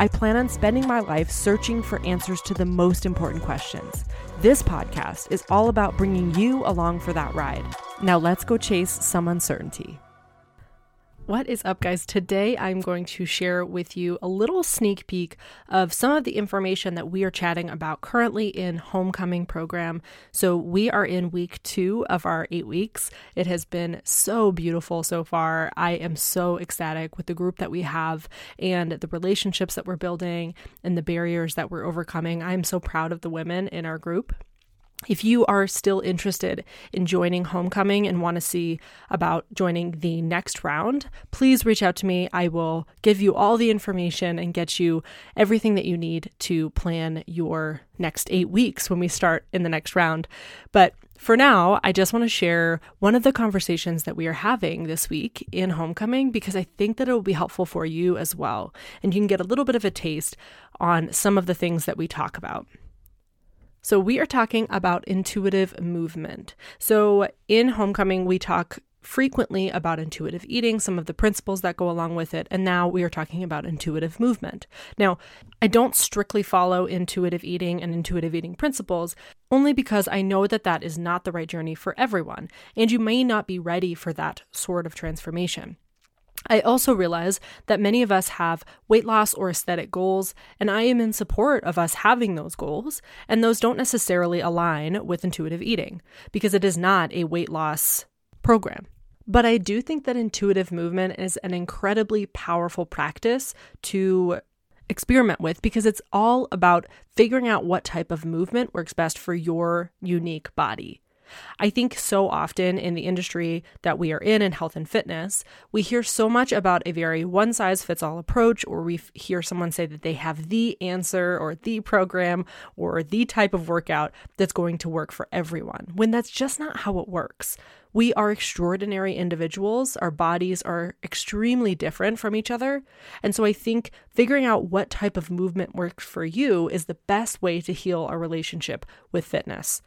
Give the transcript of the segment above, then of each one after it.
I plan on spending my life searching for answers to the most important questions. This podcast is all about bringing you along for that ride. Now let's go chase some uncertainty. What is up, guys? Today I'm going to share with you a little sneak peek of some of the information that we are chatting about currently in Homecoming program. So, we are in week two of our eight weeks. It has been so beautiful so far. I am so ecstatic with the group that we have and the relationships that we're building and the barriers that we're overcoming. I'm so proud of the women in our group if you are still interested in joining Homecoming and want to see about joining the next round, please reach out to me. I will give you all the information and get you everything that you need to plan your next eight weeks when we start in the next round. But for now, I just want to share one of the conversations that we are having this week in Homecoming because I think that it will be helpful for you as well. And you can get a little bit of a taste on some of the things that we talk about. So, we are talking about intuitive movement. So, in Homecoming, we talk frequently about intuitive eating, some of the principles that go along with it, and now we are talking about intuitive movement. Now, I don't strictly follow intuitive eating and intuitive eating principles only because I know that that is not the right journey for everyone, and you may not be ready for that sort of transformation. I also realize that many of us have weight loss or aesthetic goals, and I am in support of us having those goals, and those don't necessarily align with intuitive eating because it is not a weight loss program. But I do think that intuitive movement is an incredibly powerful practice to experiment with because it's all about figuring out what type of movement works best for your unique body. I think so often in the industry that we are in, in health and fitness, we hear so much about a very one size fits all approach, or we hear someone say that they have the answer or the program or the type of workout that's going to work for everyone, when that's just not how it works. We are extraordinary individuals. Our bodies are extremely different from each other. And so I think figuring out what type of movement works for you is the best way to heal our relationship with fitness.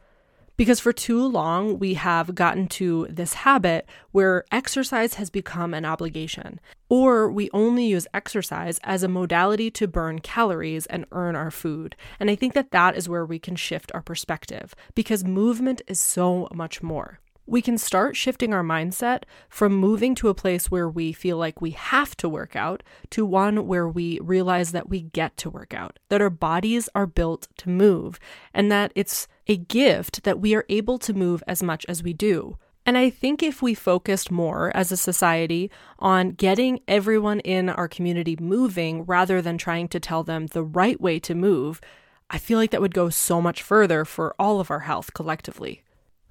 Because for too long, we have gotten to this habit where exercise has become an obligation, or we only use exercise as a modality to burn calories and earn our food. And I think that that is where we can shift our perspective because movement is so much more we can start shifting our mindset from moving to a place where we feel like we have to work out to one where we realize that we get to work out, that our bodies are built to move, and that it's a gift that we are able to move as much as we do. And I think if we focused more as a society on getting everyone in our community moving rather than trying to tell them the right way to move, I feel like that would go so much further for all of our health collectively.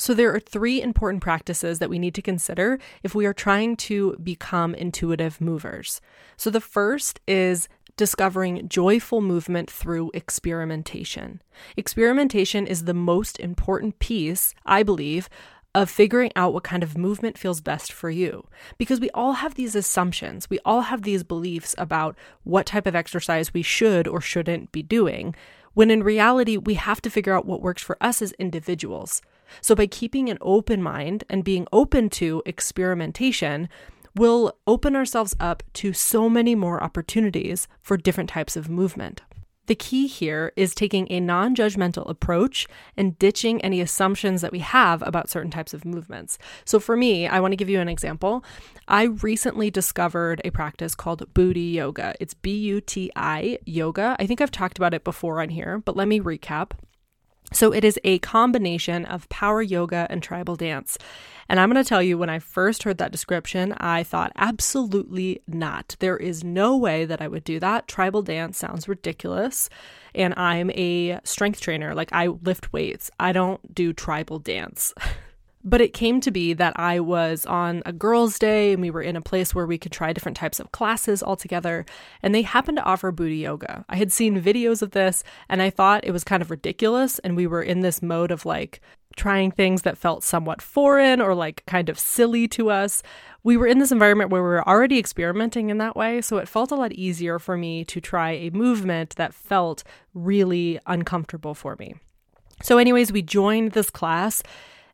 So, there are three important practices that we need to consider if we are trying to become intuitive movers. So, the first is discovering joyful movement through experimentation. Experimentation is the most important piece, I believe, of figuring out what kind of movement feels best for you. Because we all have these assumptions, we all have these beliefs about what type of exercise we should or shouldn't be doing, when in reality, we have to figure out what works for us as individuals. So, by keeping an open mind and being open to experimentation, we'll open ourselves up to so many more opportunities for different types of movement. The key here is taking a non judgmental approach and ditching any assumptions that we have about certain types of movements. So, for me, I want to give you an example. I recently discovered a practice called Buti Yoga. It's B U T I yoga. I think I've talked about it before on here, but let me recap. So it is a combination of power yoga and tribal dance. And I'm going to tell you, when I first heard that description, I thought, absolutely not. There is no way that I would do that. Tribal dance sounds ridiculous. And I'm a strength trainer. Like, I lift weights, I don't do tribal dance. But it came to be that I was on a girls' day and we were in a place where we could try different types of classes all together. And they happened to offer Buti yoga. I had seen videos of this and I thought it was kind of ridiculous. And we were in this mode of like trying things that felt somewhat foreign or like kind of silly to us. We were in this environment where we were already experimenting in that way. So it felt a lot easier for me to try a movement that felt really uncomfortable for me. So, anyways, we joined this class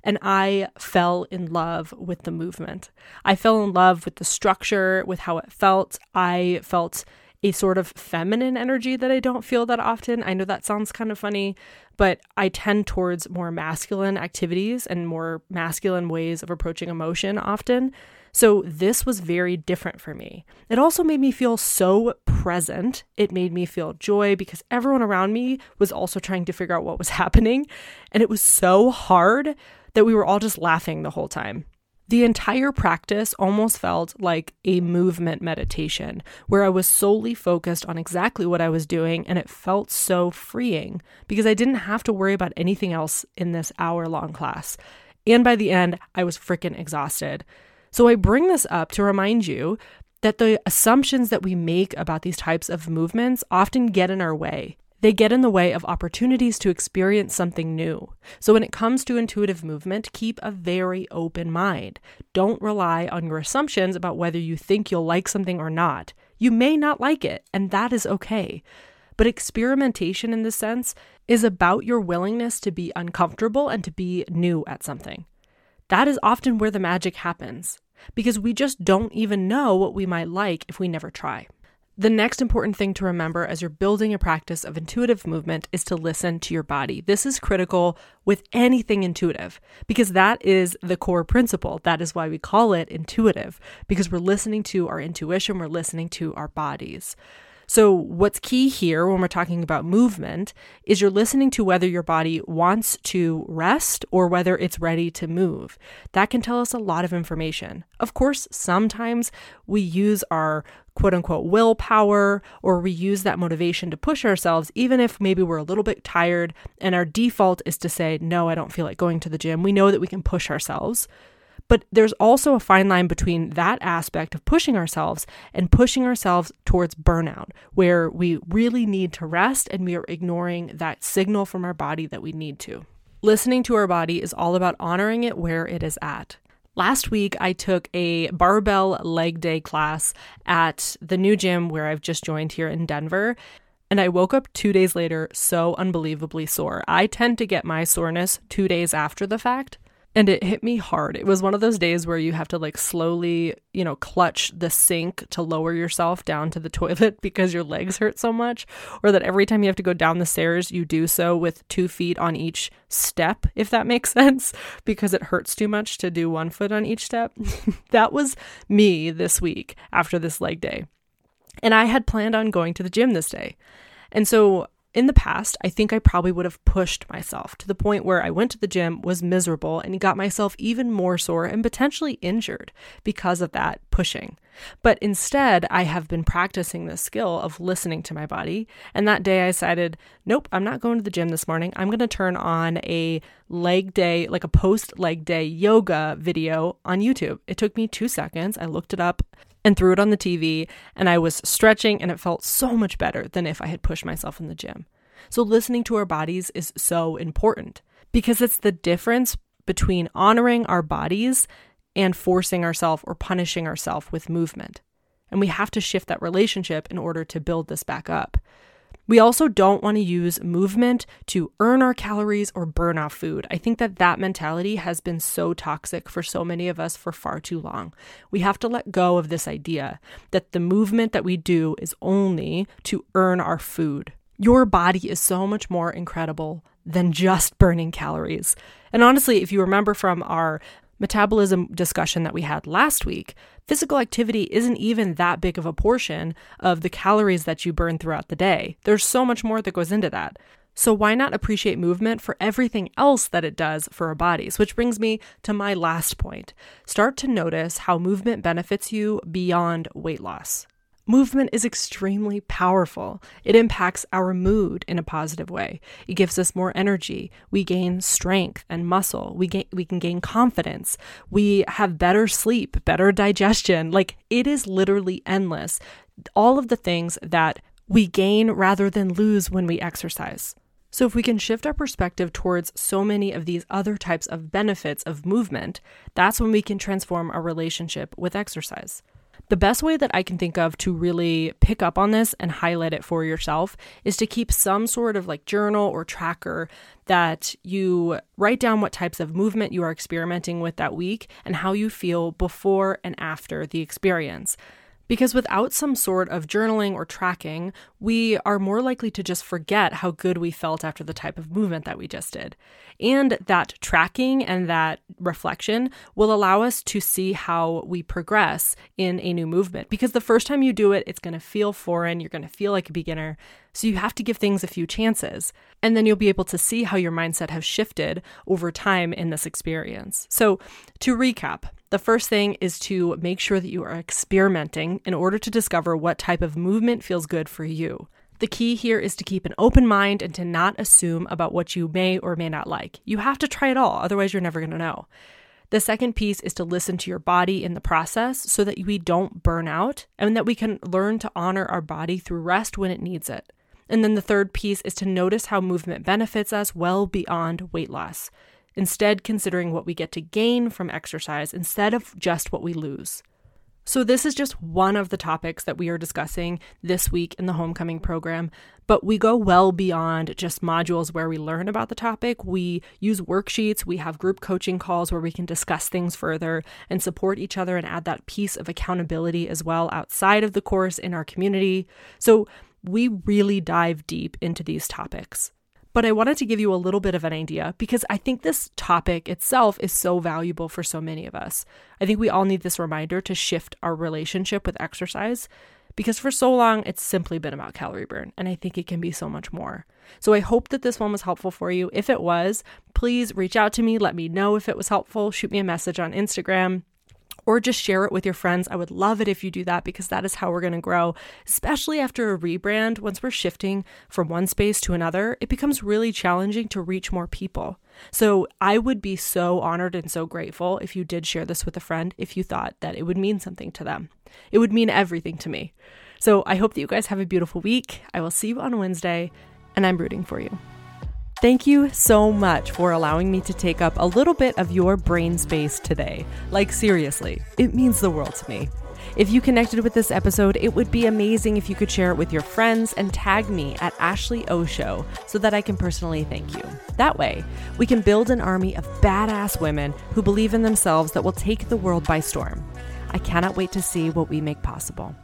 and I fell in love with the movement. I fell in love with the structure, with how it felt. I felt a sort of feminine energy that I don't feel that often. I know that sounds kind of funny, but I tend towards more masculine activities and more masculine ways of approaching emotion often. So this was very different for me. It also made me feel so present. It made me feel joy because everyone around me was also trying to figure out what was happening. And it was so hard that we were all just laughing the whole time. The entire practice almost felt like a movement meditation where I was solely focused on exactly what I was doing, and it felt so freeing because I didn't have to worry about anything else in this hour long class. And by the end, I was freaking exhausted. So I bring this up to remind you that the assumptions that we make about these types of movements often get in our way. They get in the way of opportunities to experience something new. So, when it comes to intuitive movement, keep a very open mind. Don't rely on your assumptions about whether you think you'll like something or not. You may not like it, and that is okay. But experimentation in this sense is about your willingness to be uncomfortable and to be new at something. That is often where the magic happens, because we just don't even know what we might like if we never try. The next important thing to remember as you're building a practice of intuitive movement is to listen to your body. This is critical with anything intuitive because that is the core principle. That is why we call it intuitive because we're listening to our intuition, we're listening to our bodies. So, what's key here when we're talking about movement is you're listening to whether your body wants to rest or whether it's ready to move. That can tell us a lot of information. Of course, sometimes we use our quote unquote willpower or we use that motivation to push ourselves, even if maybe we're a little bit tired and our default is to say, No, I don't feel like going to the gym. We know that we can push ourselves. But there's also a fine line between that aspect of pushing ourselves and pushing ourselves towards burnout, where we really need to rest and we are ignoring that signal from our body that we need to. Listening to our body is all about honoring it where it is at. Last week, I took a barbell leg day class at the new gym where I've just joined here in Denver. And I woke up two days later so unbelievably sore. I tend to get my soreness two days after the fact and it hit me hard. It was one of those days where you have to like slowly, you know, clutch the sink to lower yourself down to the toilet because your legs hurt so much, or that every time you have to go down the stairs, you do so with two feet on each step, if that makes sense, because it hurts too much to do one foot on each step. that was me this week after this leg day. And I had planned on going to the gym this day. And so in the past, I think I probably would have pushed myself to the point where I went to the gym, was miserable, and got myself even more sore and potentially injured because of that pushing. But instead, I have been practicing the skill of listening to my body. And that day I decided, nope, I'm not going to the gym this morning. I'm going to turn on a leg day, like a post leg day yoga video on YouTube. It took me two seconds. I looked it up and threw it on the TV, and I was stretching, and it felt so much better than if I had pushed myself in the gym. So, listening to our bodies is so important because it's the difference between honoring our bodies and forcing ourselves or punishing ourselves with movement. And we have to shift that relationship in order to build this back up. We also don't want to use movement to earn our calories or burn off food. I think that that mentality has been so toxic for so many of us for far too long. We have to let go of this idea that the movement that we do is only to earn our food. Your body is so much more incredible than just burning calories. And honestly, if you remember from our metabolism discussion that we had last week, physical activity isn't even that big of a portion of the calories that you burn throughout the day. There's so much more that goes into that. So, why not appreciate movement for everything else that it does for our bodies? Which brings me to my last point. Start to notice how movement benefits you beyond weight loss. Movement is extremely powerful. It impacts our mood in a positive way. It gives us more energy. We gain strength and muscle. We gain, we can gain confidence. We have better sleep, better digestion. Like it is literally endless. All of the things that we gain rather than lose when we exercise. So, if we can shift our perspective towards so many of these other types of benefits of movement, that's when we can transform our relationship with exercise. The best way that I can think of to really pick up on this and highlight it for yourself is to keep some sort of like journal or tracker that you write down what types of movement you are experimenting with that week and how you feel before and after the experience. Because without some sort of journaling or tracking, we are more likely to just forget how good we felt after the type of movement that we just did. And that tracking and that reflection will allow us to see how we progress in a new movement. Because the first time you do it, it's going to feel foreign, you're going to feel like a beginner. So you have to give things a few chances. And then you'll be able to see how your mindset has shifted over time in this experience. So to recap, the first thing is to make sure that you are experimenting in order to discover what type of movement feels good for you. The key here is to keep an open mind and to not assume about what you may or may not like. You have to try it all, otherwise, you're never going to know. The second piece is to listen to your body in the process so that we don't burn out and that we can learn to honor our body through rest when it needs it. And then the third piece is to notice how movement benefits us well beyond weight loss instead considering what we get to gain from exercise instead of just what we lose. So, this is just one of the topics that we are discussing this week in the homecoming program, but we go well beyond just modules where we learn about the topic. We use worksheets, we have group coaching calls where we can discuss things further and support each other and add that piece of accountability as well outside of the course in our community. So, we really dive deep into these topics but I wanted to give you a little bit of an idea because I think this topic itself is so valuable for so many of us. I think we all need this reminder to shift our relationship with exercise because for so long it's simply been about calorie burn and I think it can be so much more. So I hope that this one was helpful for you. If it was, please reach out to me, let me know if it was helpful, shoot me a message on Instagram or just share it with your friends. I would love it if you do that because that is how we're going to grow, especially after a rebrand. Once we're shifting from one space to another, it becomes really challenging to reach more people. So I would be so honored and so grateful if you did share this with a friend if you thought that it would mean something to them. It would mean everything to me. So I hope that you guys have a beautiful week. I will see you on Wednesday, and I'm rooting for you. Thank you so much for allowing me to take up a little bit of your brain space today. Like, seriously, it means the world to me. If you connected with this episode, it would be amazing if you could share it with your friends and tag me at Ashley O Show so that I can personally thank you. That way, we can build an army of badass women who believe in themselves that will take the world by storm. I cannot wait to see what we make possible.